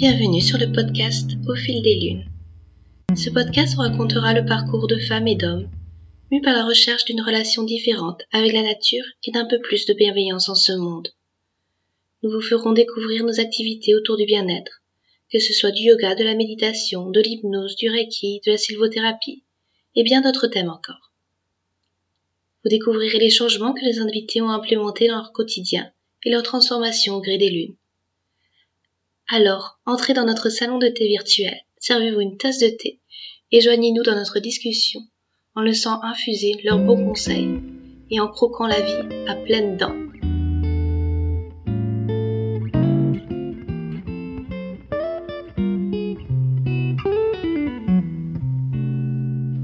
Bienvenue sur le podcast Au fil des lunes. Ce podcast racontera le parcours de femmes et d'hommes, mus par la recherche d'une relation différente avec la nature et d'un peu plus de bienveillance en ce monde. Nous vous ferons découvrir nos activités autour du bien-être, que ce soit du yoga, de la méditation, de l'hypnose, du reiki, de la sylvothérapie, et bien d'autres thèmes encore. Vous découvrirez les changements que les invités ont implémentés dans leur quotidien et leur transformation au gré des lunes. Alors, entrez dans notre salon de thé virtuel, servez-vous une tasse de thé et joignez-nous dans notre discussion en laissant infuser leurs beaux conseils et en croquant la vie à pleines dents.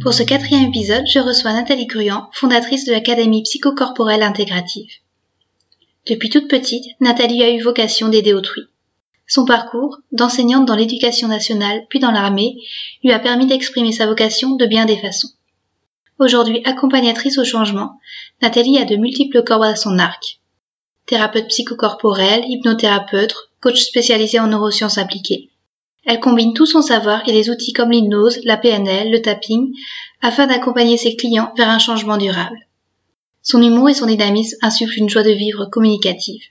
Pour ce quatrième épisode, je reçois Nathalie Cruant, fondatrice de l'Académie psychocorporelle intégrative. Depuis toute petite, Nathalie a eu vocation d'aider autrui. Son parcours, d'enseignante dans l'éducation nationale puis dans l'armée, lui a permis d'exprimer sa vocation de bien des façons. Aujourd'hui accompagnatrice au changement, Nathalie a de multiples cordes à son arc. Thérapeute psychocorporelle, hypnothérapeute, coach spécialisé en neurosciences appliquées. Elle combine tout son savoir et les outils comme l'hypnose, la PNL, le tapping, afin d'accompagner ses clients vers un changement durable. Son humour et son dynamisme insufflent une joie de vivre communicative.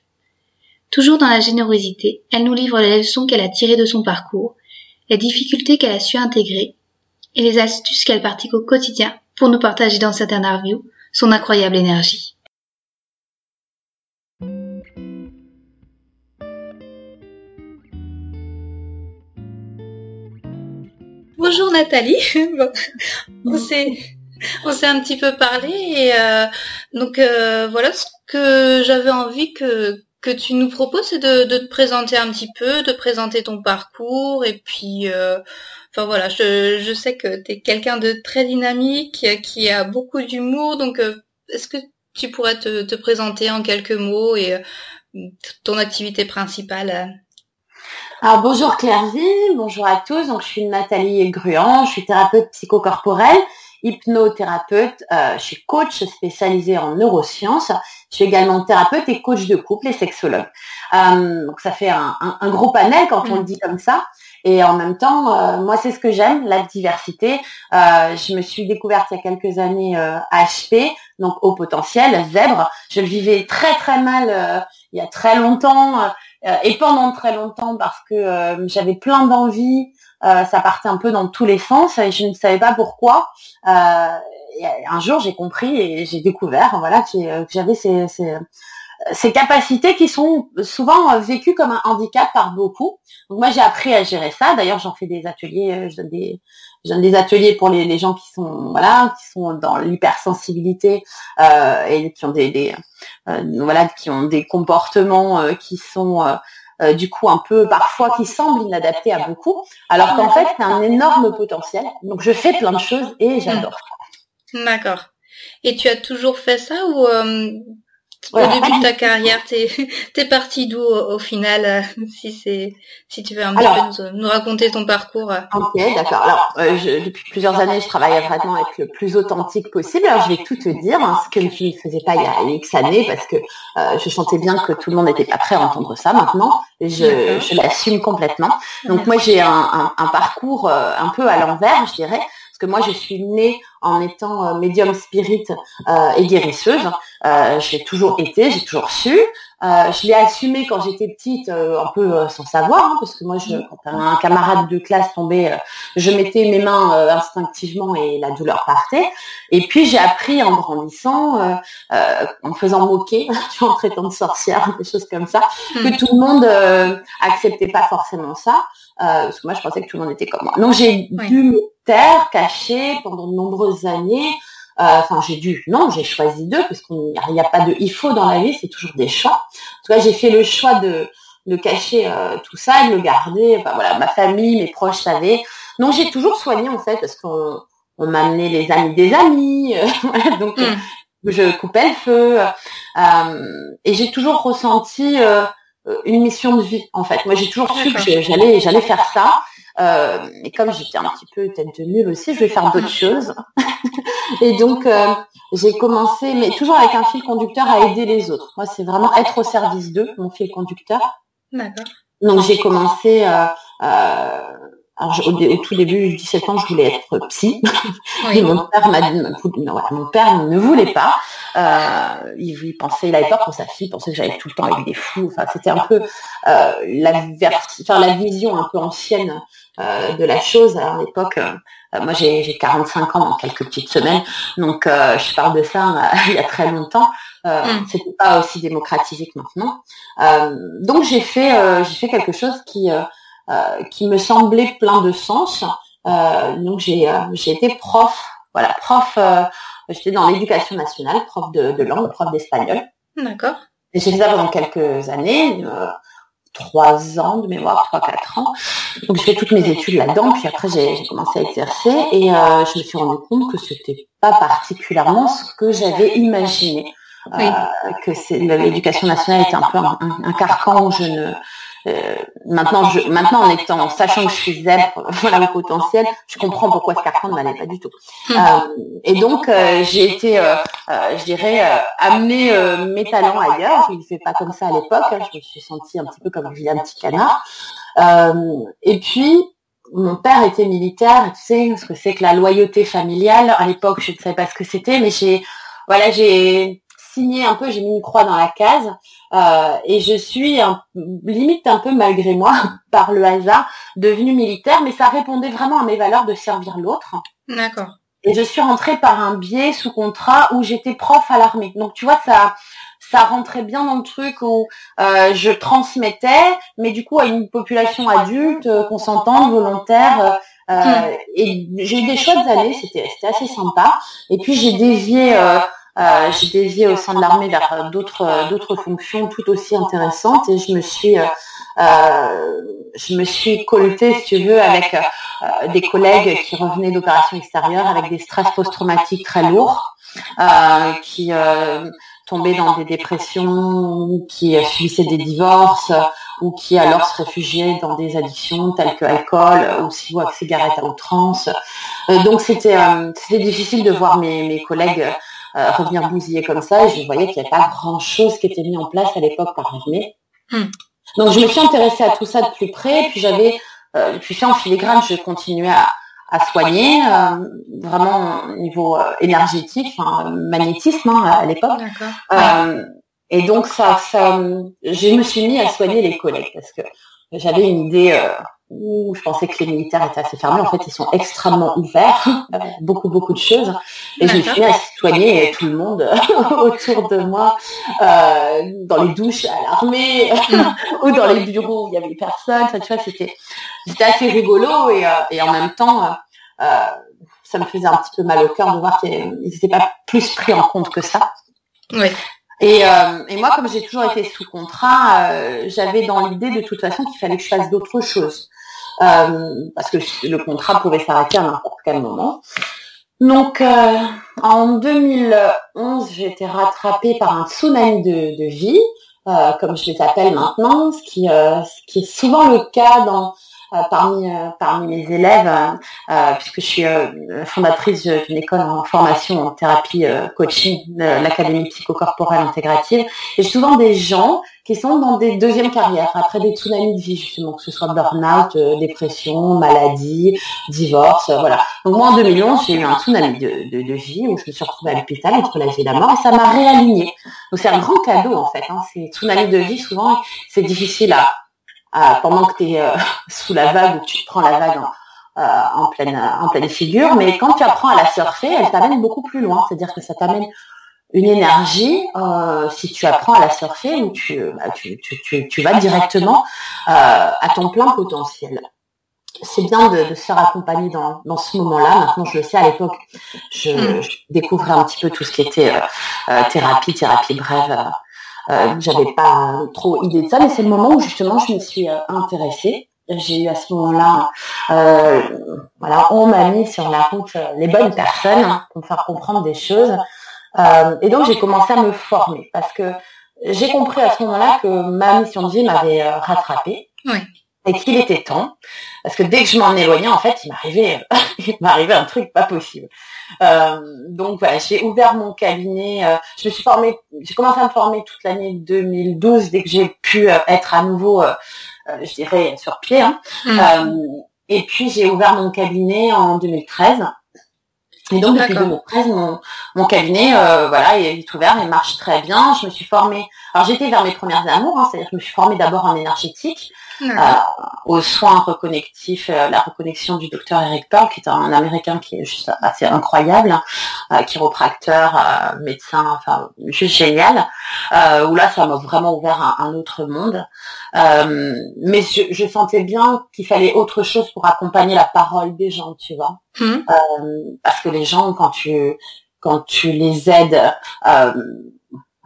Toujours dans la générosité, elle nous livre les leçons qu'elle a tirées de son parcours, les difficultés qu'elle a su intégrer et les astuces qu'elle pratique au quotidien pour nous partager dans cette interview son incroyable énergie. Bonjour Nathalie. on s'est on s'est un petit peu parlé et euh, donc euh, voilà ce que j'avais envie que que tu nous proposes, c'est de, te présenter un petit peu, de présenter ton parcours, et puis, euh, enfin voilà, je, sais que tu es quelqu'un de très dynamique, qui a beaucoup d'humour, donc euh, est-ce que tu pourrais te, présenter en quelques mots et euh, ton activité principale alors bonjour Clairvy, bonjour à tous. Donc je suis Nathalie Gruan, je suis thérapeute psychocorporelle hypnothérapeute, euh, je suis coach spécialisée en neurosciences. Je suis également thérapeute et coach de couple et sexologue. Euh, donc ça fait un, gros panel quand on le dit comme ça. Et en même temps, euh, moi c'est ce que j'aime, la diversité. je me suis découverte il y a quelques années HP, donc au potentiel, zèbre. Je le vivais très très mal il y a très longtemps et pendant très longtemps parce que j'avais plein d'envies, euh, ça partait un peu dans tous les sens et je ne savais pas pourquoi. Euh, un jour, j'ai compris et j'ai découvert, voilà, que euh, j'avais ces, ces, capacités qui sont souvent vécues comme un handicap par beaucoup. Donc moi, j'ai appris à gérer ça. D'ailleurs, j'en fais des ateliers, je donne des, je donne des ateliers pour les, gens qui sont, voilà, qui sont dans l'hypersensibilité euh, et qui ont des, des voilà, qui ont des comportements qui sont euh, du coup un peu parfois qui semble inadapté à beaucoup, alors qu'en fait c'est un énorme potentiel. Donc je fais plein de choses et j'adore. D'accord. Et tu as toujours fait ça ou euh, au début de ta carrière, t'es es parti d'où au, final euh, Si c'est si tu veux un peu nous, raconter ton parcours. Euh. Ok, d'accord. Alors euh, depuis plusieurs années, je travaille vraiment avec le plus authentique possible. Alors je vais tout te dire, hein, ce que je ne faisais pas il y a X années, parce que je sentais bien que tout le monde n'était pas prêt à entendre ça. Maintenant, je, je l'assume complètement. Donc moi j'ai un, un, parcours un peu à l'envers, je dirais. Parce que moi, je suis née en étant euh, médium spirit euh, et guérisseuse. Euh, j'ai toujours été, j'ai toujours su. Euh, je l'ai assumé quand j'étais petite, un peu sans savoir, hein, parce que moi, je, quand un camarade de classe tombait, je mettais mes mains instinctivement et la douleur partait. Et puis j'ai appris en grandissant, en faisant moquer, en traitant de sorcière, des choses comme ça, que hmm. tout le monde acceptait pas forcément ça. parce que moi, je pensais que tout le monde était comme moi. Donc j'ai dû me taire, cacher pendant de nombreuses années. Euh, enfin, j'ai dû, non, j'ai choisi d'eux parce qu'il n'y a, pas de il faut dans la vie, c'est toujours des choix. En tout cas, j'ai fait le choix de, de cacher euh, tout ça, de le garder. voilà, ma famille, mes proches savaient. Non, j'ai toujours soigné en fait parce qu'on on m'a amené les amis des amis, euh, donc hmm. je coupais le feu et j'ai toujours ressenti une mission de vie en fait. Moi, j'ai toujours su que j'allais j'allais faire ça. Euh, et comme j'étais un petit peu tête de nulle aussi, je vais faire d'autres choses. et donc, euh, j'ai commencé, mais toujours avec un fil conducteur, à aider les autres. Moi, c'est vraiment être au service d'eux, mon fil conducteur. D'accord. Donc, j'ai commencé euh, alors, au, tout début, 17 ans, je voulais être psy. mon père m'a dit, mon père ne voulait pas. Euh, il, pensait, il avait peur pour sa fille, il pensait que j'allais tout le temps avec des fous. Enfin, c'était un peu euh, la, enfin, la vision un peu ancienne euh, de la chose à l'époque. Euh, moi, j'ai 45 ans dans quelques petites semaines, donc euh, je parle de ça il y a très longtemps. Mm. C'était pas aussi démocratisé que maintenant. donc j'ai fait, j'ai fait quelque chose qui euh, qui me semblait plein de sens. Euh, donc j'ai euh, j'ai été prof, voilà, prof. J'étais dans l'éducation nationale, prof de, de langue, prof d'espagnol. D'accord. Et j'ai fait ça pendant quelques années, trois ans de mémoire, trois quatre ans. Donc j'ai fait toutes mes études là-dedans, puis après j'ai commencé à exercer et euh, je me suis rendu compte que c'était pas particulièrement ce que j'avais imaginé. Oui. Euh, que l'éducation nationale était un peu un, un, carcan où je ne euh, maintenant, je, maintenant en étant, sachant que je suis zèbre, voilà le potentiel, je comprends pourquoi ce carcan ne m'allait pas du tout. Hmm. Euh, et donc, euh, j'ai été, je dirais, amener mes talents ailleurs. Je ne fais pas comme ça à l'époque. Hein. je me suis sentie un petit peu comme un petit canard. et puis, mon père était militaire, tu sais ce que c'est que la loyauté familiale? À l'époque, je ne savais pas ce que c'était, mais j'ai, voilà, j'ai signé un peu, j'ai mis une croix dans la case. Euh, et je suis un, limite un peu malgré moi, par le hasard, devenue militaire, mais ça répondait vraiment à mes valeurs de servir l'autre. D'accord. Et je suis rentrée par un biais sous contrat où j'étais prof à l'armée. Donc tu vois, ça, ça rentrait bien dans le truc où euh, je transmettais, mais du coup à une population adulte, euh, consentante, volontaire. Euh, hmm. Et j'ai eu des chouettes années, c'était assez sympa. Et puis j'ai dévié euh, j'ai dévié au sein de l'armée vers d'autres d'autres fonctions tout aussi intéressantes et je me suis euh, je me suis si tu veux, avec euh, des collègues qui revenaient d'opérations extérieures avec des stress post-traumatiques très lourds, euh, qui tombaient dans des dépressions, qui subissaient des divorces ou qui alors se réfugiaient dans des addictions telles que alcool ou cigarettes à outrance. donc c'était c'était difficile de voir mes, mes collègues euh, revenir bousiller comme ça. Et je voyais qu'il n'y avait pas grand-chose qui était mis en place à l'époque par l'armée. Hmm. Donc je me suis intéressée à tout ça de plus près. Puis j'avais, euh, puis fait en filigrane, je continuais à, à soigner, euh, vraiment au niveau euh, énergétique, enfin magnétisme hein, à l'époque. et donc ça, ça, je me suis mis à soigner les collègues parce que j'avais une idée où je pensais que les militaires étaient assez fermés. En fait, ils sont extrêmement ouverts, beaucoup, beaucoup de choses. Et je me suis mis à soigner tout le monde autour de moi, euh, dans les douches à l'armée, ou dans les bureaux où il y avait personne. Ça, tu vois, c'était, c'était assez rigolo et, euh, et en même temps, euh, ça me faisait un petit peu mal au cœur de voir qu'ils n'étaient pas plus pris en compte que ça. Oui. Et, euh, et, moi, comme j'ai toujours été sous contrat, euh, j'avais dans l'idée de toute façon qu'il fallait que je fasse d'autres choses. Euh, parce que le contrat pouvait s'arrêter à n'importe quel moment. Donc, euh, en 2011, j'ai été rattrapée par un tsunami de, de vie, euh, comme je les appelle maintenant, ce qui, ce qui est souvent le cas dans euh, parmi euh, parmi mes élèves, euh, puisque je suis fondatrice d'une école en formation en thérapie coaching, l'Académie psychocorporelle intégrative. Et j'ai souvent des gens qui sont dans des deuxièmes carrières, après des tsunamis de vie, justement, que ce soit burn-out, dépression, maladie, divorce, voilà. Donc moi, en 2011, j'ai eu un tsunami de, de, de, vie où je me suis retrouvée à l'hôpital entre la vie et la mort, et ça m'a réalignée. Donc c'est un grand cadeau, en fait. Hein. Ces tsunamis de vie, souvent, c'est difficile à, pendant que tu es euh, sous la vague ou tu te prends la vague en, euh, en, pleine, en pleine figure. Mais quand tu apprends à la surfer, elle t'amène beaucoup plus loin. C'est-à-dire que ça t'amène une énergie, euh, si tu apprends à la surfer, où tu, bah, tu, tu, tu, vas directement à ton plein potentiel c'est bien de, de, se faire accompagner dans, dans ce moment-là. Maintenant, je le sais, à l'époque, je, mm. je, découvrais un petit peu tout ce qui était thérapie, thérapie brève, euh, j'avais pas trop idée de ça, mais c'est le moment où justement je me suis euh, intéressée. J'ai eu à ce moment-là, euh, voilà, on m'a mis sur la route euh, les bonnes personnes pour me faire comprendre des choses. Euh, et donc j'ai commencé à me former parce que j'ai compris à ce moment-là que ma mission de vie m'avait rattrapée. Oui et qu'il était temps, parce que dès que je m'en éloignais, en fait, il m'arrivait, il m'arrivait un truc pas possible. Euh, donc voilà, j'ai ouvert mon cabinet, euh, je me suis formée, j'ai commencé à me former toute l'année 2012 dès que j'ai pu euh, être à nouveau je dirais, sur pied. Hein. Mm. et puis j'ai ouvert mon cabinet en 2013. Et donc depuis 2013, mon, mon cabinet, voilà, il est ouvert, il marche très bien. Je me suis formée. Alors j'étais vers mes premières amours, hein, c'est-à-dire que je me suis formée d'abord en énergétique. Euh, aux soins reconnectifs, euh, la reconnexion du docteur Eric Pearl, qui est un Américain qui est juste assez incroyable, euh, chiropracteur, médecin, enfin juste génial. où là, ça m'a vraiment ouvert un, autre monde. mais je, sentais bien qu'il fallait autre chose pour accompagner la parole des gens, tu vois. Hmm. parce que les gens, quand tu quand tu les aides,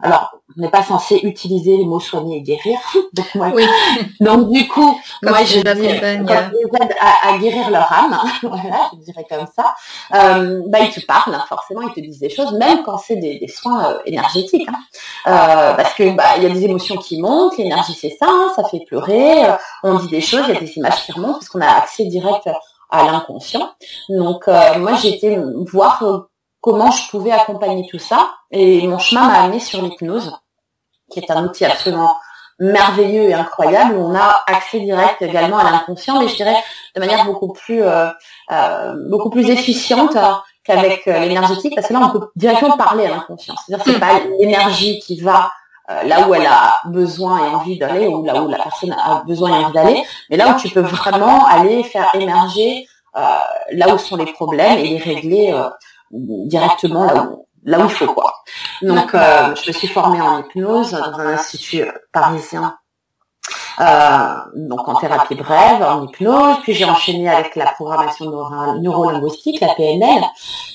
alors on n'est pas censé utiliser les mots soigner et guérir. Donc, moi, oui. donc du coup, moi je, dis, les aide à, guérir leur âme, voilà, je dirais comme ça, euh, bah, ils te parlent, hein, forcément, ils te disent des choses, même quand c'est des, soins euh, énergétiques. Hein. Euh, parce que bah, il y a des émotions qui montent, l'énergie c'est ça, hein, ça fait pleurer, on dit des choses, il y a des images qui remontent, parce qu'on a accès direct à l'inconscient. Donc moi j'ai été voir comment je pouvais accompagner tout ça. Et mon chemin m'a amené sur l'hypnose, qui est un outil absolument merveilleux et incroyable où on a accès direct également à l'inconscient, mais je dirais de manière beaucoup plus euh, euh, beaucoup plus efficiente qu'avec euh, l'énergétique, parce que là on peut directement parler à l'inconscient. C'est-à-dire c'est pas l'énergie qui va là où elle a besoin et envie d'aller, ou là où la personne a besoin et envie d'aller, mais là où tu peux vraiment aller faire émerger là où sont les problèmes et les régler directement là où, là où il faut quoi. Donc euh, je me suis formée en hypnose dans un institut parisien. Euh, donc en thérapie brève, en hypnose, puis j'ai enchaîné avec la programmation neuro-linguistique, la PNL.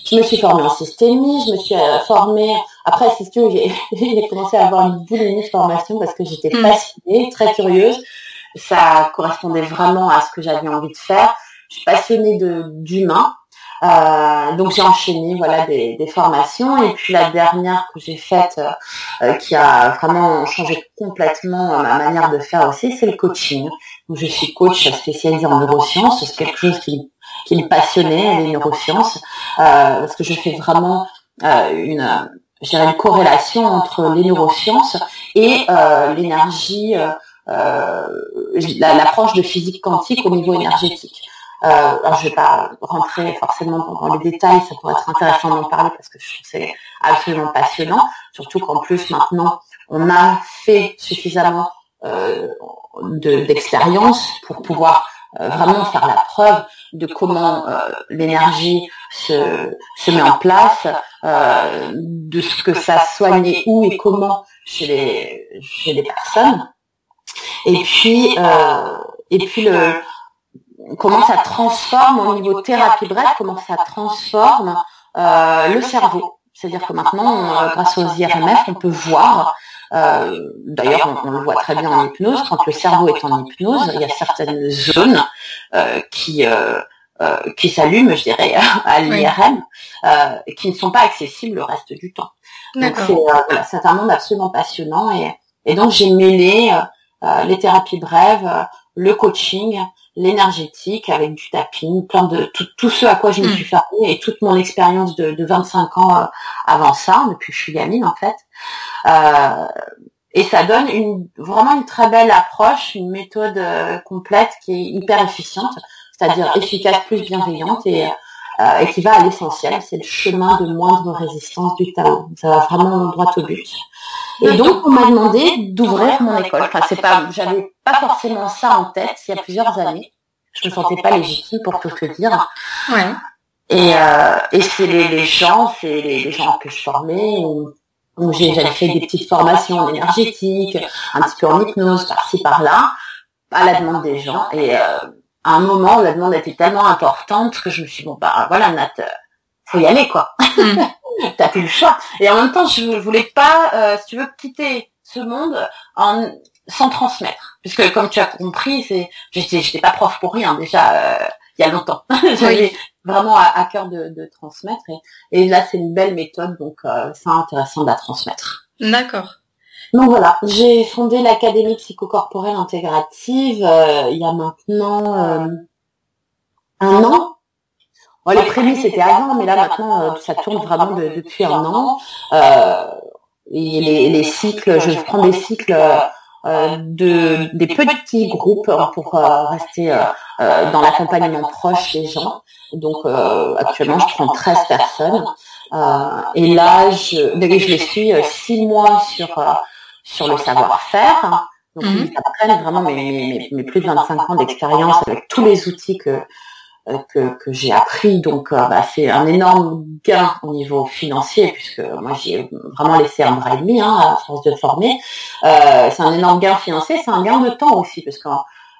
Je me suis formée en systémie, je me suis euh, formée, après c'est j'ai commencé à avoir une boulimie de formation parce que j'étais hmm. fascinée, très curieuse. Ça correspondait vraiment à ce que j'avais envie de faire. Je suis passionnée d'humain, euh, donc j'ai enchaîné voilà des, formations et puis la dernière que j'ai faite euh, qui a vraiment changé complètement ma manière de faire aussi c'est le coaching. Donc, je suis coach spécialisée en neurosciences, c'est quelque chose qui, qui me passionnait les neurosciences euh, parce que je fais vraiment une je une corrélation entre les neurosciences et l'énergie l'approche de physique quantique au niveau énergétique. Euh, alors je vais pas rentrer forcément dans les détails, ça pourrait être intéressant d'en parler parce que c'est absolument passionnant, surtout qu'en plus maintenant on a fait suffisamment euh, d'expérience pour pouvoir euh, vraiment faire la preuve de comment euh, l'énergie se, met en place, de ce que ça soigne et où et comment chez les, chez les personnes. Et puis, et puis le, comment ça transforme au niveau thérapie bref, comment ça transforme euh, le cerveau. C'est-à-dire que maintenant, euh, grâce aux IRMF, on peut voir, euh, d'ailleurs on, le voit très bien en hypnose, quand le cerveau est en hypnose, il y a certaines zones qui qui s'allument, je dirais, à l'IRM, qui ne sont pas accessibles le reste du temps. Donc c'est un monde absolument passionnant et, et donc j'ai mêlé les thérapies brèves, le coaching, l'énergétique avec du tapping, plein de tout, ce à quoi je me hmm. suis formée et toute mon expérience de, de 25 ans euh, avant ça, depuis que je suis gamine en fait. Euh, et ça donne une, vraiment une très belle approche, une méthode euh, complète qui est hyper efficiente, c'est-à-dire efficace plus bienveillante et, et qui va à l'essentiel. C'est le chemin de moindre résistance du Tao. Ça va vraiment droit au but. Et donc, on m'a demandé d'ouvrir mon école. Enfin, c'est pas, j'avais pas forcément ça en tête il y a plusieurs années. Je me sentais pas légitime pour tout te dire. Ouais. Et, euh, et c'est les, gens, c'est les, gens que je formais, où, j'avais fait des petites formations en énergétique, un petit peu en hypnose, par-ci, par-là, à la demande des gens. Et euh, à un moment, la demande était tellement importante que je me suis dit, bon, bah voilà, Nat, euh, faut y aller, quoi. Mm. T'as plus le choix. Et en même temps, je voulais pas, euh, si tu veux, quitter ce monde en sans transmettre. Puisque comme tu as compris, c'est j'étais pas prof pour rien déjà euh, il y a longtemps. J'avais vraiment à, cœur de, transmettre et, là c'est une belle méthode donc euh, c'est intéressant de la transmettre. D'accord. Donc voilà, j'ai fondé l'Académie psychocorporelle intégrative euh, il y a maintenant un an. les prémices c'était avant, mais là maintenant ça tourne vraiment depuis un an. et les, les cycles, je prends des cycles de des petits groupes pour rester dans l'accompagnement proche des gens. Donc actuellement, je prends 13 personnes. et là, je, je les suis six mois sur sur le savoir-faire. Donc, ils mhm. apprennent vraiment mes, plus de 25 ans d'expérience avec tous les outils que, euh, que, que j'ai appris. Donc, euh, bah, c'est un énorme gain au niveau financier, puisque moi, j'ai vraiment laissé un bras et demi hein, à force de former. Euh, c'est un énorme gain financier, c'est un gain de temps aussi, parce que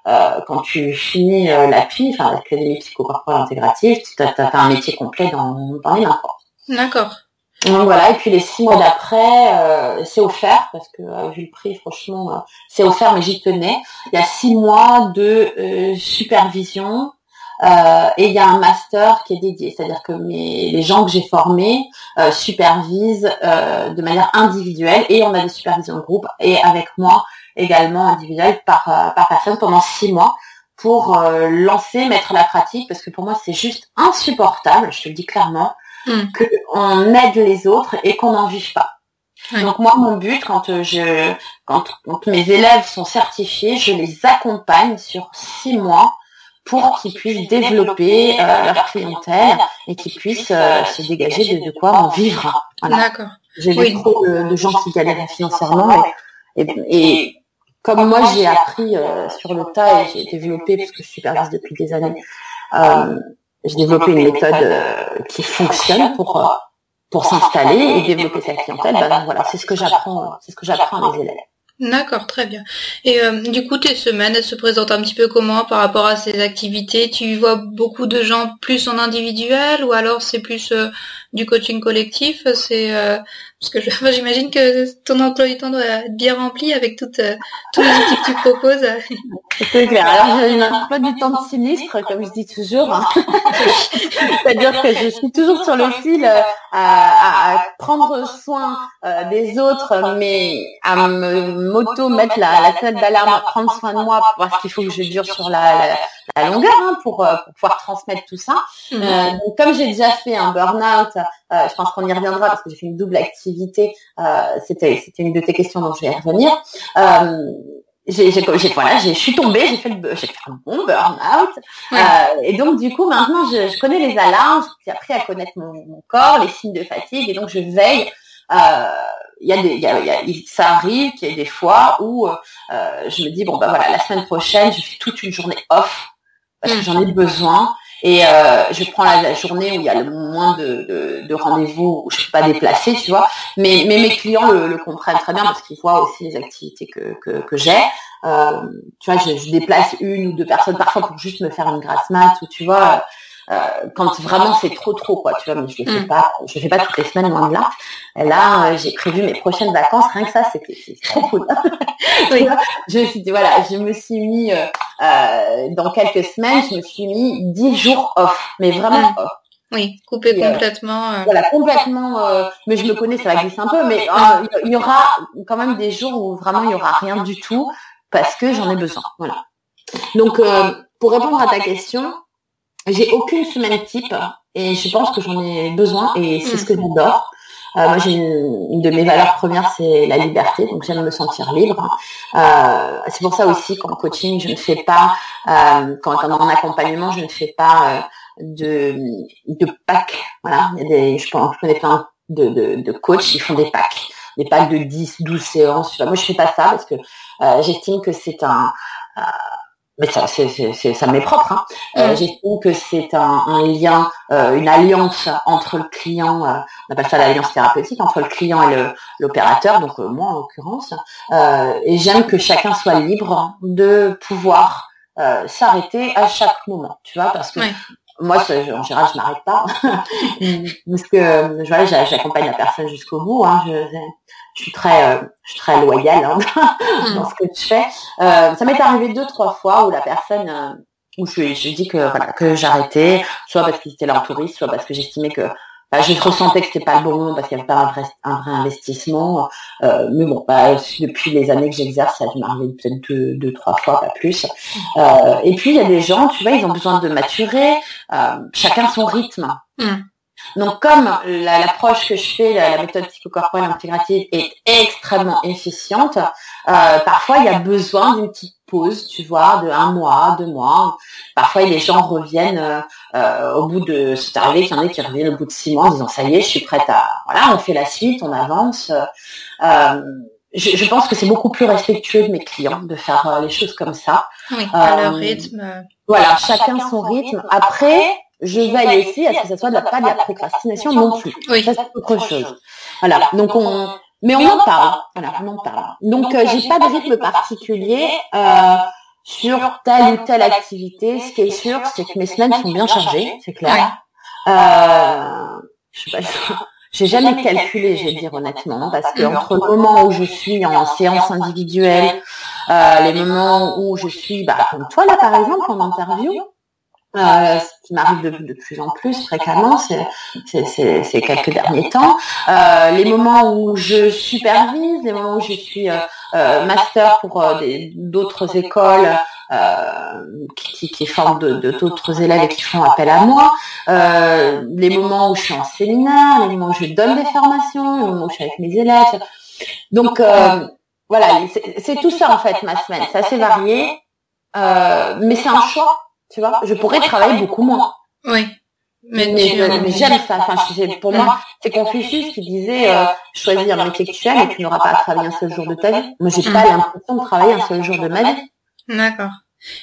euh, quand tu finis l'API, enfin l'Académie psychocorporelle intégrative, tu as, un métier complet dans, dans les mains. D'accord. Donc voilà, et puis les six mois d'après, euh, c'est offert, parce que euh, vu le prix, franchement, euh, c'est offert, mais j'y tenais. Il y a six mois de supervision et il y a un master qui est dédié, c'est-à-dire que mes, les gens que j'ai formés supervisent de manière individuelle et on a des supervisions de groupe et avec moi également individuelle par, par personne pendant six mois pour lancer, mettre la pratique, parce que pour moi c'est juste insupportable, je te le dis clairement, Hmm. qu'on aide les autres et qu'on n'en vive pas. Donc moi, mon but, quand euh, je, quand, mes élèves sont certifiés, je les accompagne sur six mois pour qu'ils puissent développer euh, leur clientèle et qu'ils puissent euh, se dégager de, quoi en vivre. D'accord. J'ai trop de, gens qui galèrent financièrement et, comme moi j'ai appris sur le tas et j'ai développé parce que je supervise depuis des années j'ai développé une méthode euh, qui fonctionne pour euh, pour s'installer et développer sa clientèle. Ben, voilà, c'est ce que j'apprends, c'est ce que j'apprends à mes élèves. D'accord, très bien. Et euh, du coup, tes semaines, elles se présentent un petit peu comment par rapport à ces activités? Tu vois beaucoup de gens plus en individuel ou alors c'est plus du coaching collectif C'est parce que j'imagine que ton emploi du temps doit être bien rempli avec toutes, tous les outils que tu proposes. C'est clair. Alors j'ai un emploi du temps sinistre, comme je dis toujours. C'est-à-dire que je suis toujours sur le fil euh, à, prendre soin euh, des autres, mais à me moto mettre la, la d'alarme, à prendre soin de moi parce qu'il faut que je dure sur la, la, longueur hein, pour, euh, pour, pouvoir transmettre tout ça. Mhm. donc comme j'ai déjà fait un burn-out, je pense qu'on y reviendra parce que j'ai fait une double activité. C'était c'était une de tes questions dont je vais y revenir j'ai, j'ai, voilà, je suis tombée, j'ai fait, le, j'ai fait un bon burn-out. Euh, et donc, du coup, maintenant, je, je connais les alarmes, j'ai appris à connaître mon, mon, corps, les signes de fatigue, et donc je veille. Euh, il y a des, il y a, y a, ça arrive qu'il y ait des fois où euh, je me dis bon bah voilà, la semaine prochaine, je fais toute une journée off parce que j'en ai besoin. Et euh, je prends la, journée où il y a le moins de, de, de rendez-vous où je ne suis pas déplacée, tu vois. Mais, mais mes clients le, le comprennent très bien parce qu'ils voient aussi les activités que, que, que j'ai. Euh, tu vois, je, je, déplace une ou deux personnes parfois pour juste me faire une grasse mat ou tu vois. Euh, quand vraiment c'est trop trop quoi tu vois mais je le fais mm. pas je fais pas toutes les semaines loin de là là euh, j'ai prévu mes prochaines vacances rien que ça c'est trop cool oui. je me suis dit voilà je me suis mis euh, euh, dans quelques semaines je me suis mis dix jours off mais vraiment mm. off oui, couper complètement. Voilà, complètement. mais je me connais, ça va glisser un peu, mais il y aura quand même des jours où vraiment il y aura rien du tout parce que j'en ai besoin. Voilà. Donc, pour répondre à ta question, j'ai aucune semaine type et je pense que j'en ai besoin et c'est ce que j'adore. Euh, moi, j'ai une, de mes valeurs premières, c'est la liberté, donc j'aime me sentir libre. Euh, c'est pour ça aussi qu'en coaching, je ne fais pas, euh, quand, en accompagnement, je ne fais pas euh, de, de. Voilà, il y a des, je, pense, je connais plein de, de, de coachs, ils font des packs, des packs de 10, 12 séances. Moi, je fais pas ça parce que euh, j'estime que c'est un mais ça, c'est, ça m'est propre. Hein. Euh, mm. J'estime que c'est un, un lien, euh, une alliance entre le client, euh, on appelle ça l'alliance thérapeutique, entre le client et l'opérateur, donc euh, moi en l'occurrence. Euh, et j'aime que chacun soit libre de pouvoir s'arrêter à chaque moment, tu vois, parce que moi, en général, je m'arrête pas, parce que voilà, j'accompagne la personne jusqu'au bout. Hein. Je, je suis très, euh, je suis très loyale hein, dans ce que je fais. Euh, ça m'est arrivé deux, trois fois où la personne, euh, où je, dis que voilà que j'arrêtais, soit parce qu'il était là touriste, soit parce que j'estimais que bah, je ressentais que c'était pas le bon moment parce qu'il n'y avait pas un vrai, investissement. Euh, mais bon, bah, depuis les années que j'exerce, ça m'est arrivé peut-être deux, trois fois, pas plus. Euh, et puis il y a des gens, tu vois, ils ont besoin de maturer. chacun son rythme. Hmm. Donc comme l'approche que je fais, la, méthode psychocorporelle intégrative est extrêmement efficiente, euh, parfois il y a besoin d'une petite pause, tu vois, de un mois, deux mois. Parfois les gens reviennent euh, euh, au bout de, c'est arrivé qu'il y en ait qui reviennent au bout de six mois en disant ça y est, je suis prête à, voilà, on fait la suite, on avance. Je, pense que c'est beaucoup plus respectueux de mes clients de faire les choses comme ça. Oui, à leur rythme. Voilà, chacun son rythme. Après, je veille aussi à ce que ça soit de la, pas de la procrastination non plus. Oui. Ça, c'est autre chose. Voilà. Donc, on, mais on en parle. Voilà, on en parle. Donc, euh, j'ai pas de rythme particulier, euh, sur telle ou telle activité. Ce qui est sûr, c'est que mes semaines sont bien chargées, c'est clair. Euh, je sais pas, j'ai jamais calculé, je vais dire honnêtement, parce que entre le moment où je suis en séance individuelle, euh, les moments où je suis, bah, comme toi là par exemple, en interview, euh, ce qui m'arrive de, de, plus en plus fréquemment ces quelques derniers temps. Euh, les moments où je supervise, les moments où je suis euh, euh master pour euh, d'autres écoles qui, qui, forment d'autres élèves et qui font appel à moi, les moments où je suis en séminaire, les moments où je donne des formations, les moments où je suis avec mes élèves. Donc voilà, c'est tout ça en fait ma semaine. C'est assez varié, mais c'est un choix tu vois, je pourrais travailler beaucoup moins. Oui. Mais, mais, j'aime ça. Enfin, pour moi, c'est Confucius qui disait euh, choisir un métier que tu aimes et tu n'auras pas à travailler un seul jour de ta vie. Moi, j'ai pas mm. l'impression de travailler un seul jour de ma vie. D'accord.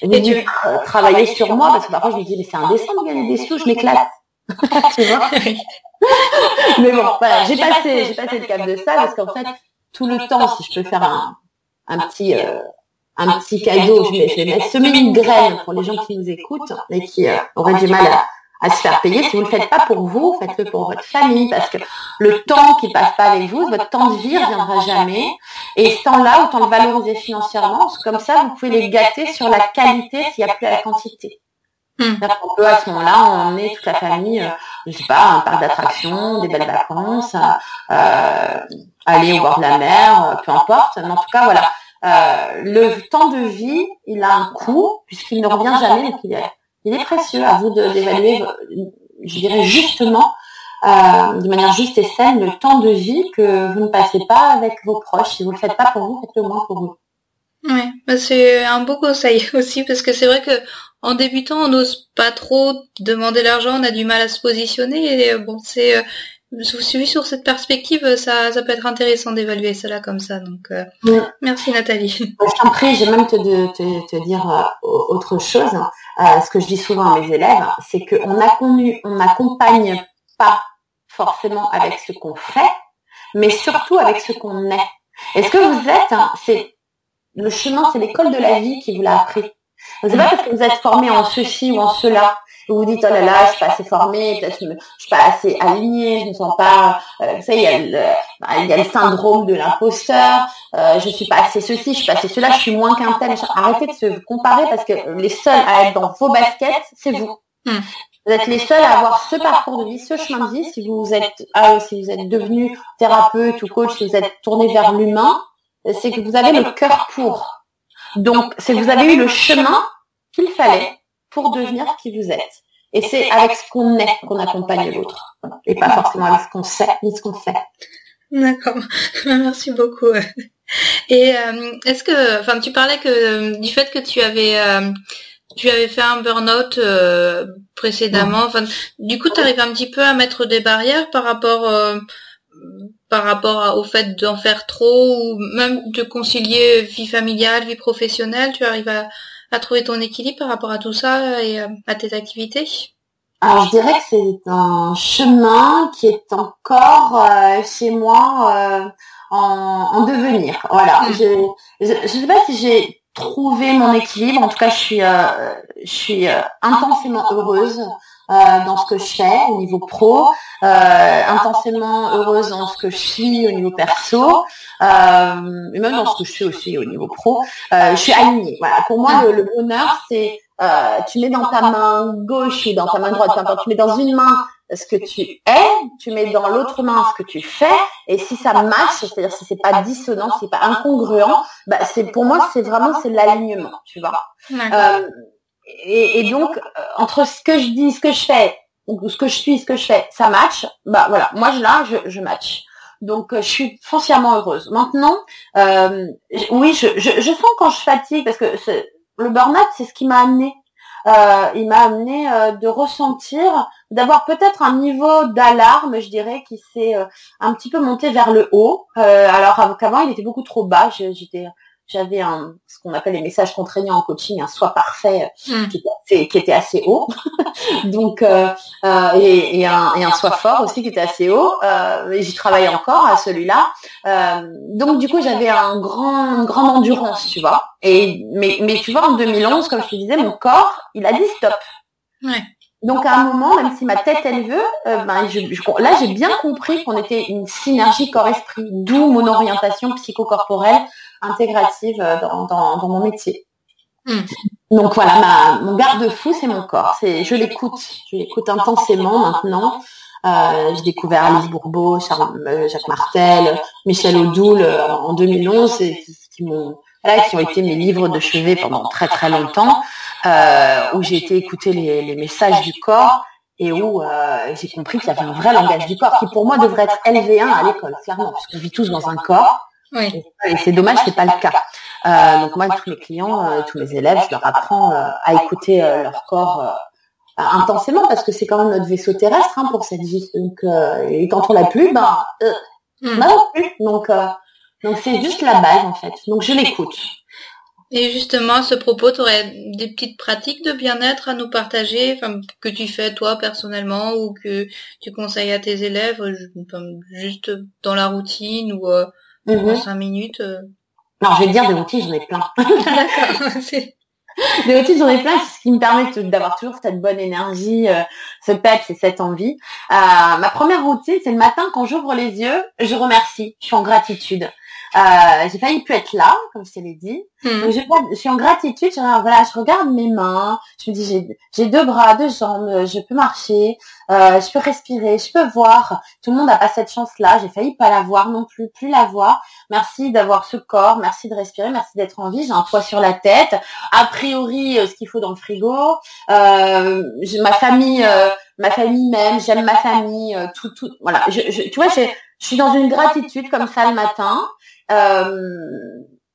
Et, tu euh, travailler sur moi parce que parfois je me dis mais c'est indécent de gagner des sous, je m'éclate. tu vois Mais bon, voilà, j'ai passé, j'ai passé le cap de ça parce qu'en fait, tout le temps, si je peux faire un, un petit euh, un petit cadeau, je vais, je vais semer une graine pour les gens qui nous écoutent et qui euh, auraient du mal à, se faire payer. Si vous ne le faites pas pour vous, faites-le pour votre famille, parce que le temps qui passe pas avec vous, votre temps de vie ne reviendra jamais. Et ce temps-là, autant le valoriser financièrement, comme ça, vous pouvez les gâter sur la qualité s'il n'y a plus à la quantité. Hmm. On peut à ce moment-là emmener toute la famille, euh, je sais pas, un parc d'attractions, des belles vacances, euh, aller au bord de la mer, euh, peu importe. Mais en tout cas, voilà, euh, le temps de vie, il a un coût puisqu'il ne revient jamais, donc il est, il est précieux. À vous d'évaluer, je dirais justement, euh, de manière juste et saine, le temps de vie que vous ne passez pas avec vos proches. Si vous le faites pas pour vous, faites-le moins pour vous. Oui, bah c'est un beau conseil aussi parce que c'est vrai que en débutant, on n'ose pas trop demander l'argent, on a du mal à se positionner et bon, c'est euh, suis sur cette perspective, ça, ça peut être intéressant d'évaluer cela comme ça. Donc, euh, merci Nathalie. Je t'en prie, j'ai même te, te, te, dire euh, autre chose. Euh, ce que je dis souvent à mes élèves, c'est qu'on on n'accompagne pas forcément avec ce qu'on fait, mais surtout avec ce qu'on est. Et ce que vous êtes, hein, c'est le chemin, c'est l'école de la vie qui vous l'a appris. C'est pas parce que vous êtes formé en ceci ou en cela vous vous dites oh là là, je suis pas assez formée, peut-être je, suis pas assez alignée, je ne sens pas, euh, il y a le, bah, il y a le syndrome de l'imposteur, euh, je suis pas assez ceci, je suis pas assez cela, je suis moins qu'un tel. Arrêtez de se comparer parce que les seuls à être dans vos baskets, c'est vous. Hmm. Vous êtes les seuls à avoir ce parcours de vie, ce chemin de vie. Si vous êtes, ah, si vous êtes devenu thérapeute ou coach, si vous êtes tourné vers l'humain, c'est que vous avez le cœur pour. Donc, c'est que vous avez eu le chemin qu'il fallait pour devenir qui vous êtes. Et c'est avec ce qu'on est qu'on accompagne l'autre, et pas forcément avec ce qu'on sait ni ce qu'on fait. D'accord, merci beaucoup. Et euh, est-ce que, enfin, tu parlais que du fait que tu avais, euh, tu avais fait un burn-out euh, précédemment. Enfin, du coup, tu arrives un petit peu à mettre des barrières par rapport, par rapport au fait d'en faire trop ou même de concilier vie familiale, vie professionnelle. Tu arrives à, à trouver ton équilibre par rapport à tout ça et euh, à tes activités? Alors je dirais que c'est un chemin qui est encore euh, chez moi euh, en, devenir. Voilà. Hmm. Je ne sais pas si j'ai trouvé mon équilibre. En tout cas, je suis, je suis intensément heureuse dans ce que je fais au niveau pro, intensément heureuse dans ce que je suis au niveau perso. Euh, et même dans ce que je fais aussi au niveau pro, euh, je suis alignée. Voilà. Pour moi, le, bonheur, c'est euh, tu mets dans ta main gauche et dans ta main droite, tu mets dans une main ce que tu es, tu mets dans l'autre main ce que tu fais, et si ça marche, c'est-à-dire si c'est pas dissonant, si c'est pas incongruent, bah c'est pour moi c'est vraiment c'est l'alignement, tu vois. Euh, et, et, donc entre ce que je dis, ce que je fais, donc ce que je suis, ce que je fais, ça match, bah voilà, moi je là, je, je match. Donc je suis foncièrement heureuse. Maintenant, oui, je, je, je, sens quand je fatigue, parce que le burn-out, c'est ce qui m'a amené euh, il m'a amené euh, de ressentir, d'avoir peut-être un niveau d'alarme, je dirais, qui s'est euh, un petit peu monté vers le haut. alors qu'avant, il était beaucoup trop bas. J'étais j'avais un ce qu'on appelle les messages contraignants en coaching, un soi parfait hmm. qui, était assez, haut, donc euh, euh, et, un, et un soi fort aussi qui était assez haut. Euh, et j'y travaille encore à celui-là. donc du coup j'avais un grand une grande endurance, tu vois. Et mais mais tu vois en 2011, comme je te disais, mon corps il a dit stop. Donc à un moment, même si ma tête elle veut, ben, là j'ai bien compris qu'on était une synergie corps-esprit, d'où mon orientation psychocorporelle intégrative euh, dans, mon métier. Hmm. Donc voilà, mon garde-fou, c'est mon corps. C'est, je l'écoute, je l'écoute intensément maintenant. Euh, j'ai découvert Alice Bourbeau, euh, Jacques Martel, Michel Audoul en 2011, qui m'ont, qui ont été mes livres de chevet pendant très très longtemps, où j'ai été écouter les, messages du corps et où j'ai compris qu'il y avait un vrai langage du corps qui pour moi devrait être LV1 à l'école, clairement, parce qu'on vit tous dans un corps oui. Et c'est dommage, c'est pas le cas. Euh, donc moi, tous mes clients, euh, tous mes élèves, je leur apprends euh, à écouter leur corps intensément parce que c'est quand même notre vaisseau terrestre hein, pour cette vie. Donc et quand on l'a plus, ben hmm. non plus. Donc donc c'est juste la base en fait. Donc je l'écoute. Et justement, à ce propos, tu aurais des petites pratiques de bien-être à nous partager, que tu fais toi personnellement ou que tu conseilles à tes élèves, juste dans la routine ou mmh. cinq minutes. Euh. Non, je vais te dire des outils, j'en ai plein. des outils, j'en ai plein, ce qui me permet d'avoir toujours cette bonne énergie, euh, ce peps et cette envie. Euh, ma première routine, c'est le matin quand j'ouvre les yeux, je remercie, je suis en gratitude. Euh, j'ai failli plus être là, comme je te l'ai dit. Hmm. je, suis en gratitude. Je, voilà, je regarde mes mains. Je me dis, j'ai deux bras, deux jambes. Je peux marcher. Euh, je peux respirer. Je peux voir. Tout le monde n'a pas cette chance-là. J'ai failli pas la voir non plus, plus la voir. Merci d'avoir ce corps. Merci de respirer. Merci d'être en vie. J'ai un toit sur la tête. A priori, euh, ce qu'il faut dans le frigo. Euh, ma famille, euh, ma famille même. J'aime ma famille. tout, tout. Voilà. Je, je, tu vois, je suis dans une gratitude comme ça le matin. Euh,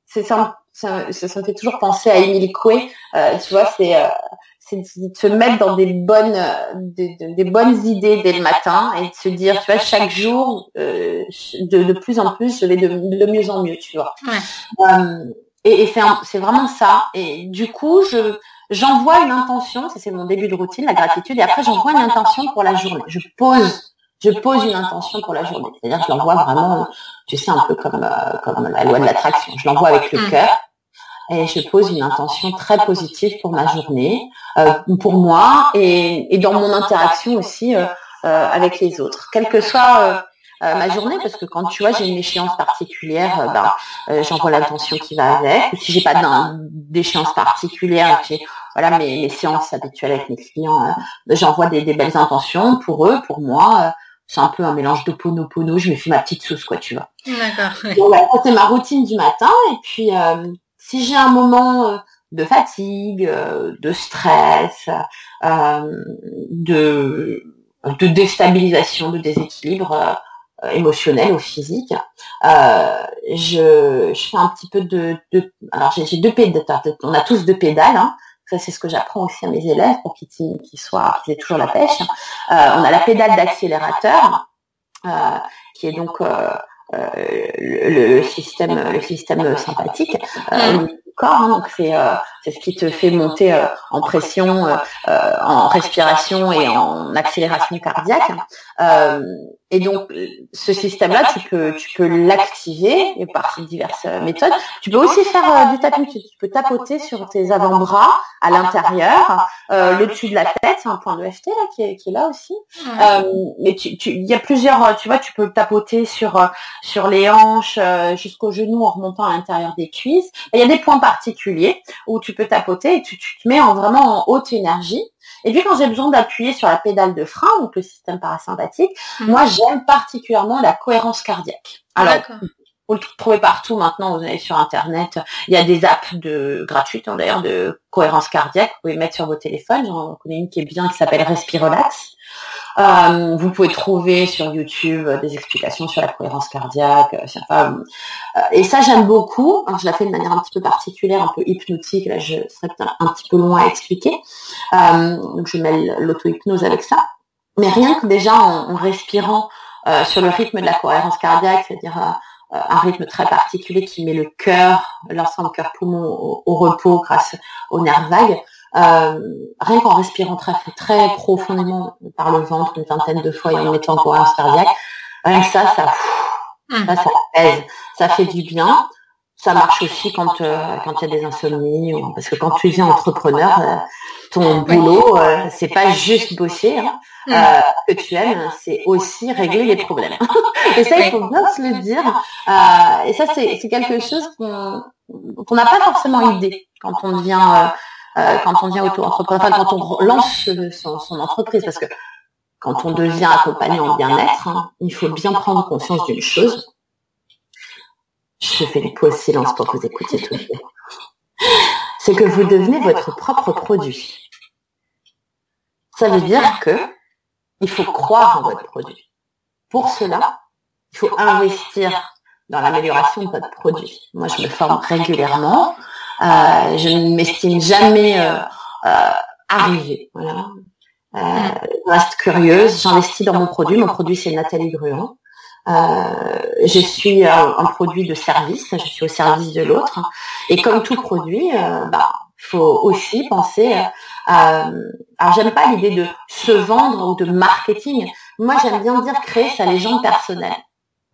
c'est ça, ça, ça, me fait toujours penser à Emile Coué. Euh, tu vois, c'est euh, c'est de se mettre dans des bonnes des, des, bonnes idées dès le matin et de se dire tu vois chaque jour de, de, plus en plus je vais de, de mieux en mieux tu vois. Et, et c'est c'est vraiment ça. Et du coup je j'envoie une intention ça c'est mon début de routine la gratitude et après j'envoie une intention pour la journée. Je pose je pose une intention pour la journée. C'est-à-dire que je l'envoie vraiment, tu sais, un peu comme, euh, comme la loi de l'attraction. Je l'envoie avec le mm. cœur et je pose une intention très positive pour ma journée, euh, pour moi et, et, dans mon interaction aussi euh, euh avec les autres. Quelle que soit euh, ma journée, parce que quand tu vois j'ai une échéance particulière, ben, j'envoie l'intention qui va avec. Si j'ai pas d'échéance particulière, j'ai voilà mes, mes, séances habituelles avec mes clients, j'envoie des, des, belles intentions pour eux, pour moi c'est un peu un mélange d'oponopono, je me fais ma petite sauce, quoi, tu vois. D'accord. c'est ma routine du matin. Et puis, euh, si j'ai un moment euh, de fatigue, euh, de stress, de, de déstabilisation, de déséquilibre émotionnel ou physique, je, je fais un petit peu de... de alors, j'ai deux pédales, on a tous deux pédales, hein, ça, c'est ce que j'apprends aussi à mes élèves pour qu'ils soient, qu'ils aient toujours la pêche. Euh, on a la pédale d'accélérateur, euh, qui est donc euh, le, système, le système sympathique corps. Hein. donc c'est c'est ce qui te fait monter en pression, en respiration et en accélération cardiaque. Et donc, ce système-là, tu peux, tu peux l'activer par diverses méthodes. Tu peux aussi faire euh, du tapping. Tu peux tapoter sur tes avant-bras à l'intérieur, euh, le dessus de la tête, c'est un point de FT là qui est, qui est là aussi. Euh, mais tu, tu, il y a plusieurs. Tu vois, tu peux tapoter sur sur les hanches jusqu'au genou en remontant à l'intérieur des cuisses. Il y a des points particuliers où tu peux tapoter et tu, tu te mets en vraiment en haute énergie. Et puis quand j'ai besoin d'appuyer sur la pédale de frein, donc le système parasympathique, mhm. moi j'aime particulièrement la cohérence cardiaque. Alors, vous le trouvez partout maintenant, vous allez sur Internet. Il y a des apps de gratuites hein, d'ailleurs de cohérence cardiaque, vous pouvez mettre sur vos téléphones. J'en connais une qui est bien qui s'appelle Respirelax. Euh, vous pouvez trouver sur YouTube des explications sur la cohérence cardiaque. Euh, et ça, j'aime beaucoup. je la fais de manière un petit peu particulière, un peu hypnotique. Là, je serais un petit peu loin à expliquer. donc, je mets l'auto-hypnose avec ça. Mais rien que déjà en, respirant sur le rythme de la cohérence cardiaque, c'est-à-dire euh, un rythme très particulier qui met le cœur, l'ensemble cœur-poumon au, repos grâce aux nerfs vagues. Euh, rien qu'en respirant très, très profondément par le ventre une vingtaine de fois et en mettant en cohérence cardiaque, rien que ça, ça, hmm. ça, ça pèse, ça fait du bien. Ça marche aussi quand euh, quand il y a des insomnies, parce que quand tu deviens entrepreneur, euh, ton boulot, euh, c'est pas juste bosser. Hein, mm. que tu aimes, c'est aussi régler les problèmes. et ça, il faut bien se le dire. et ça, c'est quelque chose qu'on n'a pas forcément idée quand on devient quand on devient auto-entrepreneur, enfin, quand on lance son, entreprise, parce que quand on devient accompagnant en bien-être, hein, il faut bien prendre conscience d'une chose, je fais une pause silence pour que vous écoutiez tout. C'est que vous devenez votre propre produit. Ça veut dire que il faut croire en votre produit. Pour cela, il faut investir dans l'amélioration de votre produit. Moi, je me forme régulièrement. Euh, je ne m'estime jamais euh, euh, arrivée. Voilà. je reste curieuse. J'investis dans mon produit. Mon produit, c'est Nathalie Gruand. Euh, je suis un, produit de service, je suis au service de l'autre. Et comme tout produit, euh, bah, faut aussi penser à... alors j'aime pas l'idée de se vendre ou de marketing. Moi, j'aime bien dire créer sa légende personnelle.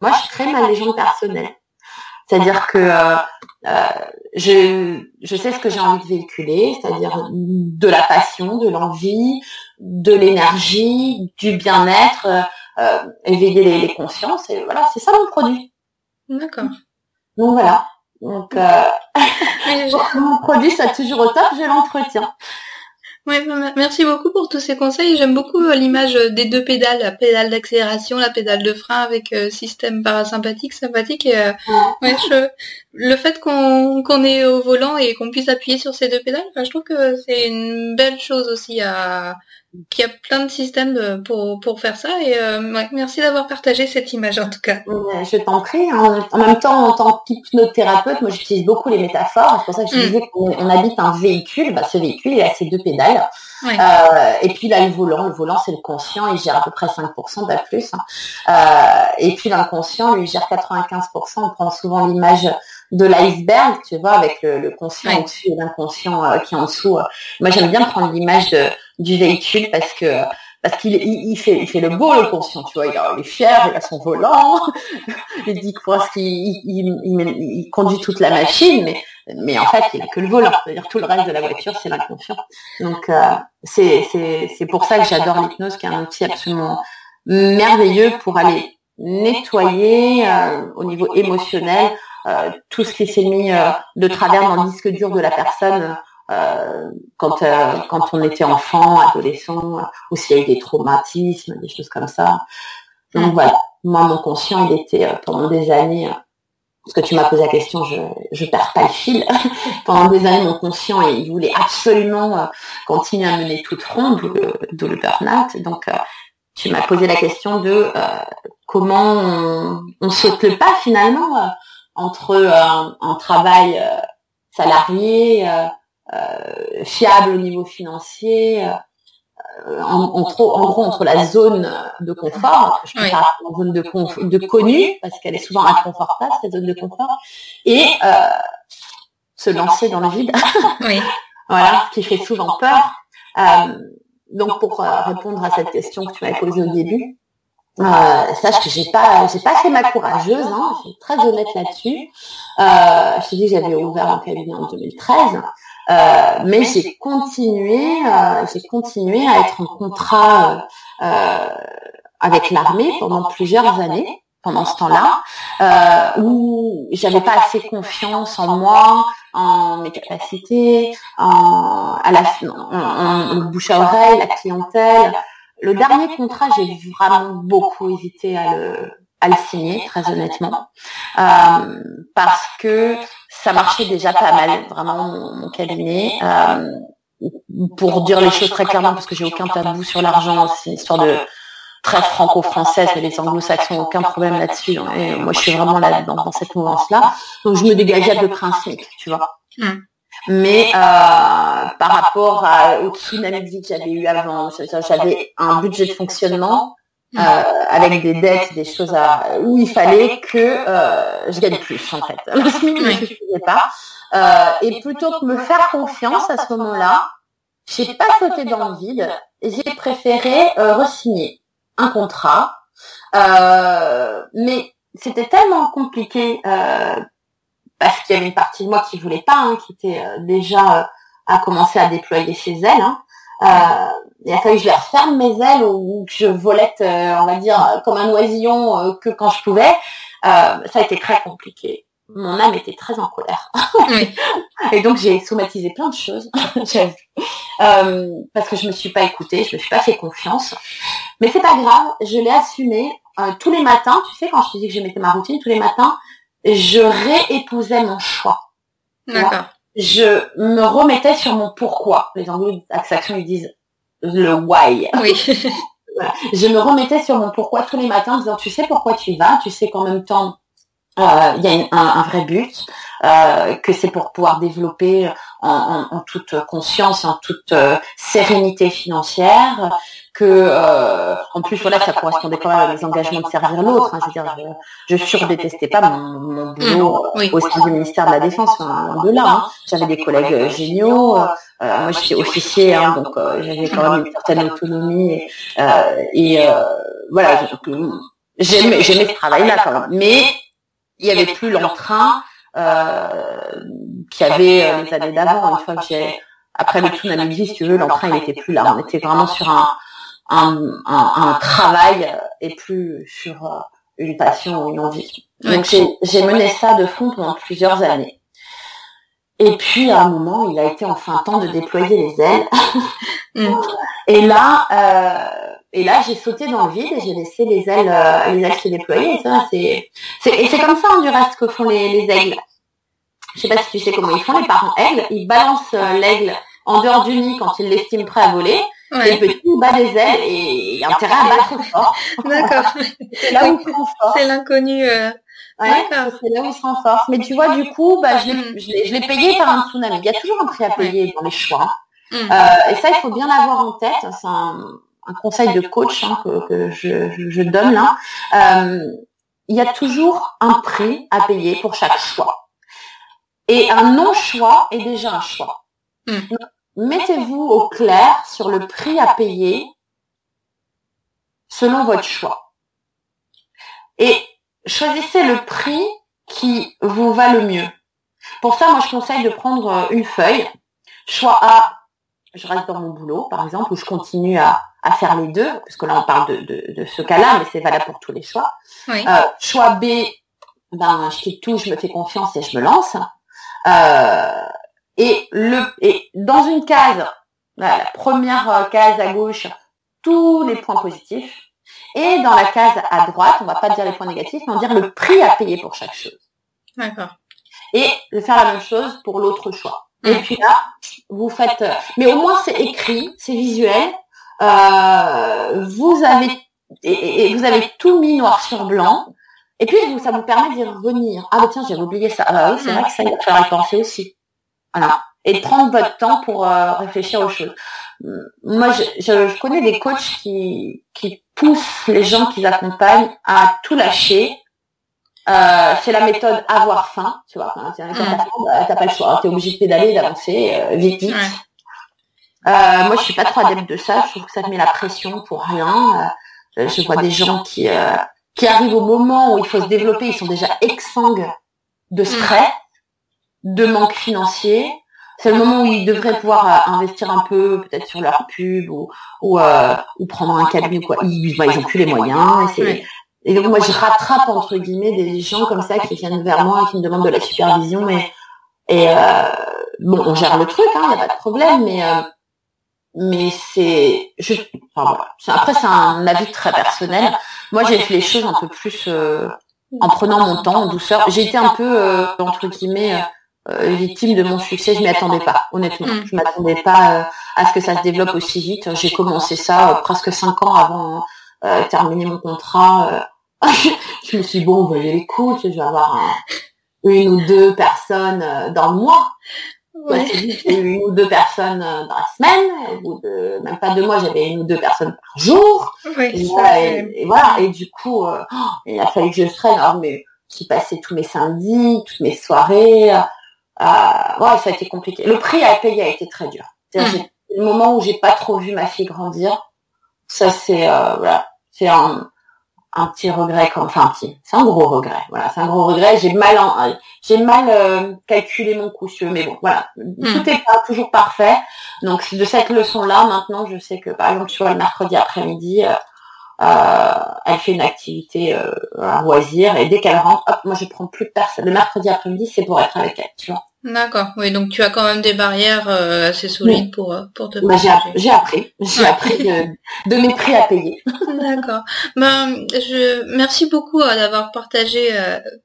Moi, je crée ma légende personnelle. C'est-à-dire que euh, euh, je, je sais ce que j'ai envie de véhiculer, c'est-à-dire de la passion, de l'envie, de l'énergie, du bien-être, éveiller les, consciences. Et voilà, c'est ça mon produit. D'accord. Donc voilà. Donc euh, mon produit, ça toujours au top, je l'entretiens. Ouais, bah, merci beaucoup pour tous ces conseils. J'aime beaucoup euh, l'image des deux pédales, la pédale d'accélération, la pédale de frein avec euh, système parasympathique, sympathique. Et, ouais, le fait qu'on qu'on est au volant et qu'on puisse appuyer sur ces deux pédales, je trouve que c'est une belle chose aussi à, qu'il y a plein de systèmes pour, pour faire ça. Et euh, merci d'avoir partagé cette image en tout cas. Je t'en prie. Hein. En même temps, en tant qu'hypnothérapeute, moi j'utilise beaucoup les métaphores. C'est pour ça que je mm. disais qu'on habite un véhicule. Bah, ce véhicule, il a ses deux pédales. Euh, et puis là, le volant. Le volant, c'est le conscient. Il gère à peu près 5%, pas plus. Hein. Euh, et puis l'inconscient, lui, gère 95%. On prend souvent l'image de l'iceberg, tu vois, avec le, conscient au-dessus et l'inconscient qui est en dessous. Moi, j'aime bien prendre l'image de du véhicule parce que parce qu'il il, fait il fait le beau le conscient tu vois. Il, est fier il a son volant. Il dit qu'il il, il, conduit toute la machine mais mais en fait il a que le volant. C'est-à-dire tout le reste de la voiture c'est l'inconscient. Donc euh, c'est c'est c'est pour ça que j'adore l'hypnose qui est un outil absolument merveilleux pour aller nettoyer euh, au niveau émotionnel euh, tout ce qui s'est mis de travers dans le disque dur de la personne euh, quand euh, quand on était enfant, adolescent, ou s'il y a eu des traumatismes, des choses comme ça. Donc voilà, moi mon conscient, il était euh, pendant des années, parce que tu m'as posé la question, je je perds pas le fil. pendant des années, mon conscient, il voulait absolument continuer à mener toute ronde, d'où le, burn-out. Donc tu m'as posé la question de comment on, on, saute le pas finalement entre un travail salarié euh, fiable au niveau financier, euh, en, en, en, gros entre la zone de confort, je peux la zone de, de connu, parce qu'elle est souvent inconfortable, cette zone de confort, et euh, se lancer dans le vide. oui. voilà, qui fait souvent peur. Euh, donc pour euh, répondre à cette question que tu m'avais posée au début, euh, sache que j'ai pas j'ai pas fait ma courageuse, hein, je suis très honnête là-dessus. Euh, je te dis j'avais ouvert un cabinet en 2013. Euh, mais j'ai continué, euh, j'ai continué à être en contrat euh, avec l'armée pendant plusieurs années pendant ce temps-là, euh, où j'avais pas assez confiance en moi, en mes capacités, en, à la, en, bouche à oreille, la clientèle. Le dernier contrat, j'ai vraiment beaucoup hésité à le, à le signer, très honnêtement, euh, parce que ça marchait déjà pas mal, vraiment mon, cabinet. Euh, pour dire les choses très clairement, parce que j'ai aucun tabou sur l'argent, c'est une histoire de très franco-française, les anglo-saxons aucun problème là-dessus. Hein. Et moi, je suis vraiment là dans, cette mouvance-là. Donc, je me dégageais un SMIC, tu vois. Mm. Mais euh, par rapport à, au tsunami que j'avais eu avant, j'avais un budget de fonctionnement euh, avec des dettes, des choses à, où il fallait que euh, je gagne plus en fait. Ne suffisait pas. Euh, et plutôt que me faire confiance à ce moment-là, j'ai pas sauté dans le vide j'ai préféré euh, re-signer un contrat. Euh, mais c'était tellement compliqué euh, parce qu'il y avait une partie de moi qui voulait pas, hein, qui était euh, déjà à commencer à déployer ses ailes. Hein. Il a fallu que je les referme mes ailes ou que je volette, on va dire, comme un oisillon que quand je pouvais. ça a été très compliqué mon âme était très en colère. et donc j'ai somatisé plein de choses, euh, parce que je me suis pas écoutée, je me suis pas fait confiance. Mais c'est pas grave, je l'ai assumé. Euh, tous les matins, tu sais, quand je te dis que je mettais ma routine, tous les matins, je réépousais mon choix. D'accord. Je me remettais sur mon pourquoi. Les anglo-saxons ils disent le why. Oui. Je me remettais sur mon pourquoi tous les matins en disant tu sais pourquoi tu vas, tu sais qu'en même temps euh, il y a un, vrai but, euh, que c'est pour pouvoir développer en, en, toute conscience, en toute euh, sérénité financière, que en plus voilà ça correspondait quand même à mes engagements de servir l'autre. Hein, je veux dire, je, je surdétestais pas mon, mon boulot mmh, au sein du ministère de la Défense, hein, de là. Hein. J'avais des collègues géniaux. moi j'étais officier, hein, donc j'avais quand même une certaine autonomie et, et voilà. J'aimais, j'aimais ce travail-là quand même. Mais il y avait plus l'entrain euh, qu'il y avait euh, les années d'avant. Une fois que j'ai après le tsunami, si tu veux, l'entrain il était plus là. On était vraiment sur un un, un, travail et plus sur euh, une passion ou une envie. Donc j'ai mené ça de fond pendant plusieurs années. Et puis à un moment, il a été enfin temps de déployer les ailes. Mm. et là, euh, et là, j'ai sauté dans le vide et j'ai laissé les ailes, euh, les ailes se déployer. Et ça, c'est, et c'est comme ça, hein, du reste, que font les, les aigles. Je sais pas si tu sais comment ils font, les parents aigles. Ils balancent euh, l'aigle en dehors du nid quand ils l'estiment prêt à voler. Et le petit bat des ailes et il y a intérêt à battre fort. D'accord. c'est là où ils C'est l'inconnu. Euh... Ouais, c'est là où ils se renforcent. Mais tu vois, du coup, bah, je l'ai, je l'ai payé par un tsunami. Il y a toujours un prix à payer dans les choix. Mm. Euh, et ça, il faut bien l'avoir en tête. C'est un, un conseil de coach hein, que, je, donne là, euh, il y a toujours un prix à payer pour chaque choix. Et un non-choix est déjà un choix. Hmm. Mettez-vous au clair sur le prix à payer selon votre choix. Et choisissez le prix qui vous va le mieux. Pour ça, moi, je conseille de prendre une feuille. Choix A, je reste dans mon boulot, par exemple, ou je continue à, à faire les deux, parce que là on parle de, de, de ce cas-là, mais c'est valable pour tous les choix. Euh, choix B, ben je quitte tout, je me fais confiance et je me lance. Euh, et le et dans une case, la première euh, case à gauche, tous les points positifs. Et dans la case à droite, on va pas dire les points négatifs, mais on va dire le prix à payer pour chaque chose. D'accord. Et de faire la même chose pour l'autre choix. Et puis là, vous faites. Mais au moins c'est écrit, c'est visuel, euh, vous avez et, vous avez tout mis noir sur blanc. Et puis ça vous permet d'y revenir. Ah bah tiens, j'avais oublié ça. Ah bah oui, c'est vrai que ça, il va falloir y penser aussi. Voilà. Et de prendre votre temps pour euh, réfléchir aux choses. Moi, je, je, connais des coachs qui, qui poussent les gens qu'ils accompagnent à tout lâcher. Euh, c'est la méthode avoir faim, tu vois. Hein, t'as pas le choix, t'es obligé de pédaler, d'avancer euh, vite, vite. Euh, moi, je suis pas trop adepte de ça. Je trouve que ça te met la pression pour rien. Euh, je vois des gens qui euh, qui arrivent au moment où il faut se développer, ils sont déjà exsangues de mm. stress, de manque financier. C'est le moment où ils devraient pouvoir investir un peu, peut-être sur leur pub ou ou, ou prendre un cabinet ou quoi. Ils, bah, ils ont plus les moyens. Et, et, donc moi, je rattrape entre guillemets des gens comme ça qui viennent vers moi et qui me demandent de la supervision et et bon, on gère le truc, il hein, n'y a pas de problème, mais mais c'est, je, enfin, voilà. après c'est un avis très personnel. Moi, j'ai fait les choses un peu plus euh, en prenant mon temps, en douceur. J'ai été un peu euh, entre guillemets euh, victime de mon succès. Je m'y attendais pas, honnêtement. Mm. Je m'attendais pas à ce que ça se développe aussi vite. J'ai commencé ça presque cinq ans avant de terminer mon contrat. je me suis dit, bon, les coups, je vais avoir une ou deux personnes dans le mois. Ouais. J'ai une ou deux personnes euh, dans la semaine, au bout de même pas deux mois, j'avais une ou deux personnes par jour. et, voilà, et, du coup, euh, oh, il a fallu que je freine. Alors, mais j'ai passé tous mes samedis, toutes mes soirées. Euh, ouais, ça a été compliqué. Le prix à payer a été très dur. Hum. Le moment où j'ai pas trop vu ma fille grandir, ça c'est euh, voilà, c'est un un petit regret, enfin un petit, c'est un gros regret. Voilà, c'est un gros regret. J'ai mal, j'ai mal euh, calculé mon coup, mais bon, voilà, hmm. tout est pas toujours parfait. Donc de cette leçon-là, maintenant, je sais que par exemple, tu vois, le mercredi après-midi, euh elle fait une activité euh, à loisir et dès qu'elle rentre, hop, moi je prends plus personne. Le mercredi après-midi, c'est pour être avec elle, tu vois. D'accord. Oui, donc tu as quand même des barrières euh, assez solides pour euh, pour te bah, J'ai appris, j'ai appris de, de, mes prix à payer. D'accord. Ben, je merci beaucoup euh, d'avoir partagé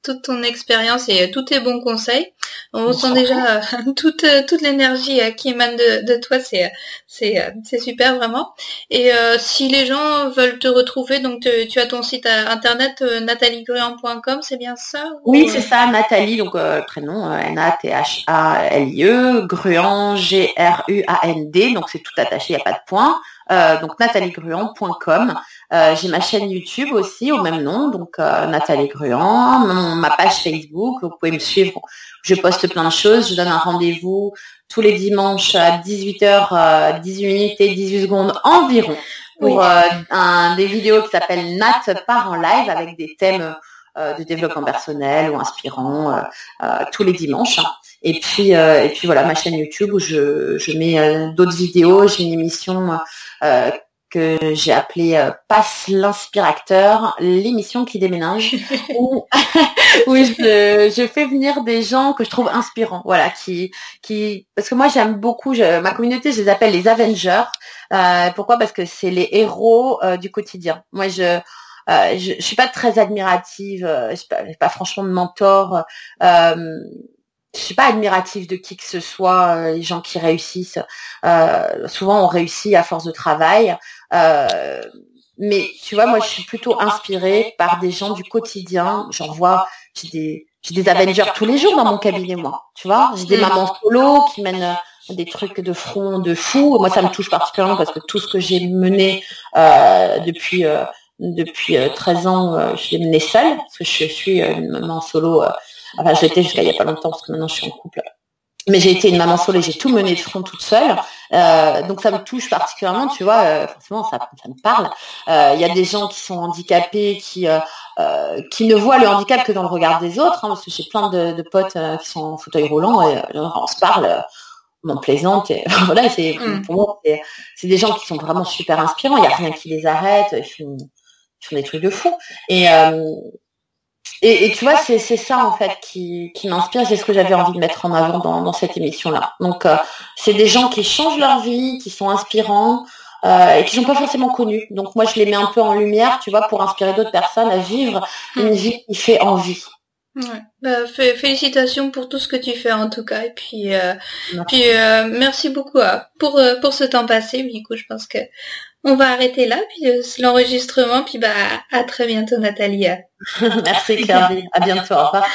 toute ton expérience et tous tes bons conseils. On sent déjà toute toute l'énergie qui émane de, de toi, c'est c'est c'est super vraiment. Et si les gens veulent te retrouver, donc tu as ton site internet nataliegruan.com, c'est bien ça Oui, c'est ça, Nathalie, donc prénom N A T H H-A-L-I-E, Gruand, G-R-U-A-N-D, donc c'est tout attaché, il n'y a pas de point. Euh, donc nataliegruand.com. Euh, j'ai ma chaîne YouTube aussi au même nom, donc euh, Nathalie Gruand, ma page Facebook, vous pouvez me suivre, je poste plein de choses, je donne un rendez-vous tous les dimanches à 18h, 18 minutes et 18 secondes environ pour un, des vidéos qui s'appelle Nat part en live avec des thèmes de développement personnel ou inspirants tous les dimanches. Et puis, euh, et puis voilà, ma chaîne YouTube où je, je mets euh, d'autres vidéos. J'ai une émission euh, que j'ai appelée Passe l'inspirateur, l'émission qui déménage, où, où je, je, fais venir des gens que je trouve inspirants, voilà, qui, qui, parce que moi j'aime beaucoup, je, ma communauté, je les appelle les Avengers. pourquoi? Parce que c'est les héros du quotidien. Moi, je je, je suis pas très admirative, je suis pas, pas franchement de mentor. Euh, je suis pas admirative de qui que ce soit, euh, les gens qui réussissent. Euh, souvent, on réussit à force de travail. Euh, mais tu vois, moi, je suis plutôt inspirée par des gens du quotidien. J'en vois, j'ai des, j'ai des Avengers tous les jours dans mon cabinet, moi. Tu vois, j'ai des mamans solo qui mènent des trucs de front de fou. Moi, ça me touche particulièrement parce que tout ce que j'ai mené depuis depuis 13 ans, je l'ai mené seule parce que je suis une maman solo Enfin, j'étais jusqu'à il n'y a pas longtemps parce que maintenant je suis en couple. Mais j'ai été une maman solo et j'ai tout mené de front toute seule. Euh, donc ça me touche particulièrement, tu vois, euh, forcément ça, ça, me parle. Euh, il y a des gens qui sont handicapés, qui qui ne voient le handicap que dans le regard des autres, hein, parce que j'ai plein de, de potes qui sont en fauteuil roulant et on se parle, on en plaisante. Et, voilà, c'est mm. pour moi c'est des gens qui sont vraiment super inspirants. Il n'y a rien qui les arrête. Ils font, ils font des trucs de fou. Et et, tu vois, c'est ça en fait qui, qui m'inspire, c'est ce que j'avais envie de mettre en avant dans, dans cette émission-là. Donc, euh, c'est des gens qui changent leur vie, qui sont inspirants euh, et qui sont pas forcément connus. Donc, moi, je les mets un peu en lumière, tu vois, pour inspirer d'autres personnes à vivre une vie qui fait envie. Ouais. Bah, félicitations pour tout ce que tu fais en tout cas et puis euh, merci. puis euh, merci beaucoup euh, pour pour ce temps passé. Du coup, je pense que on va arrêter là, puis euh, l'enregistrement, puis bah à très bientôt Nathalie. Merci Claire, à bientôt, au revoir.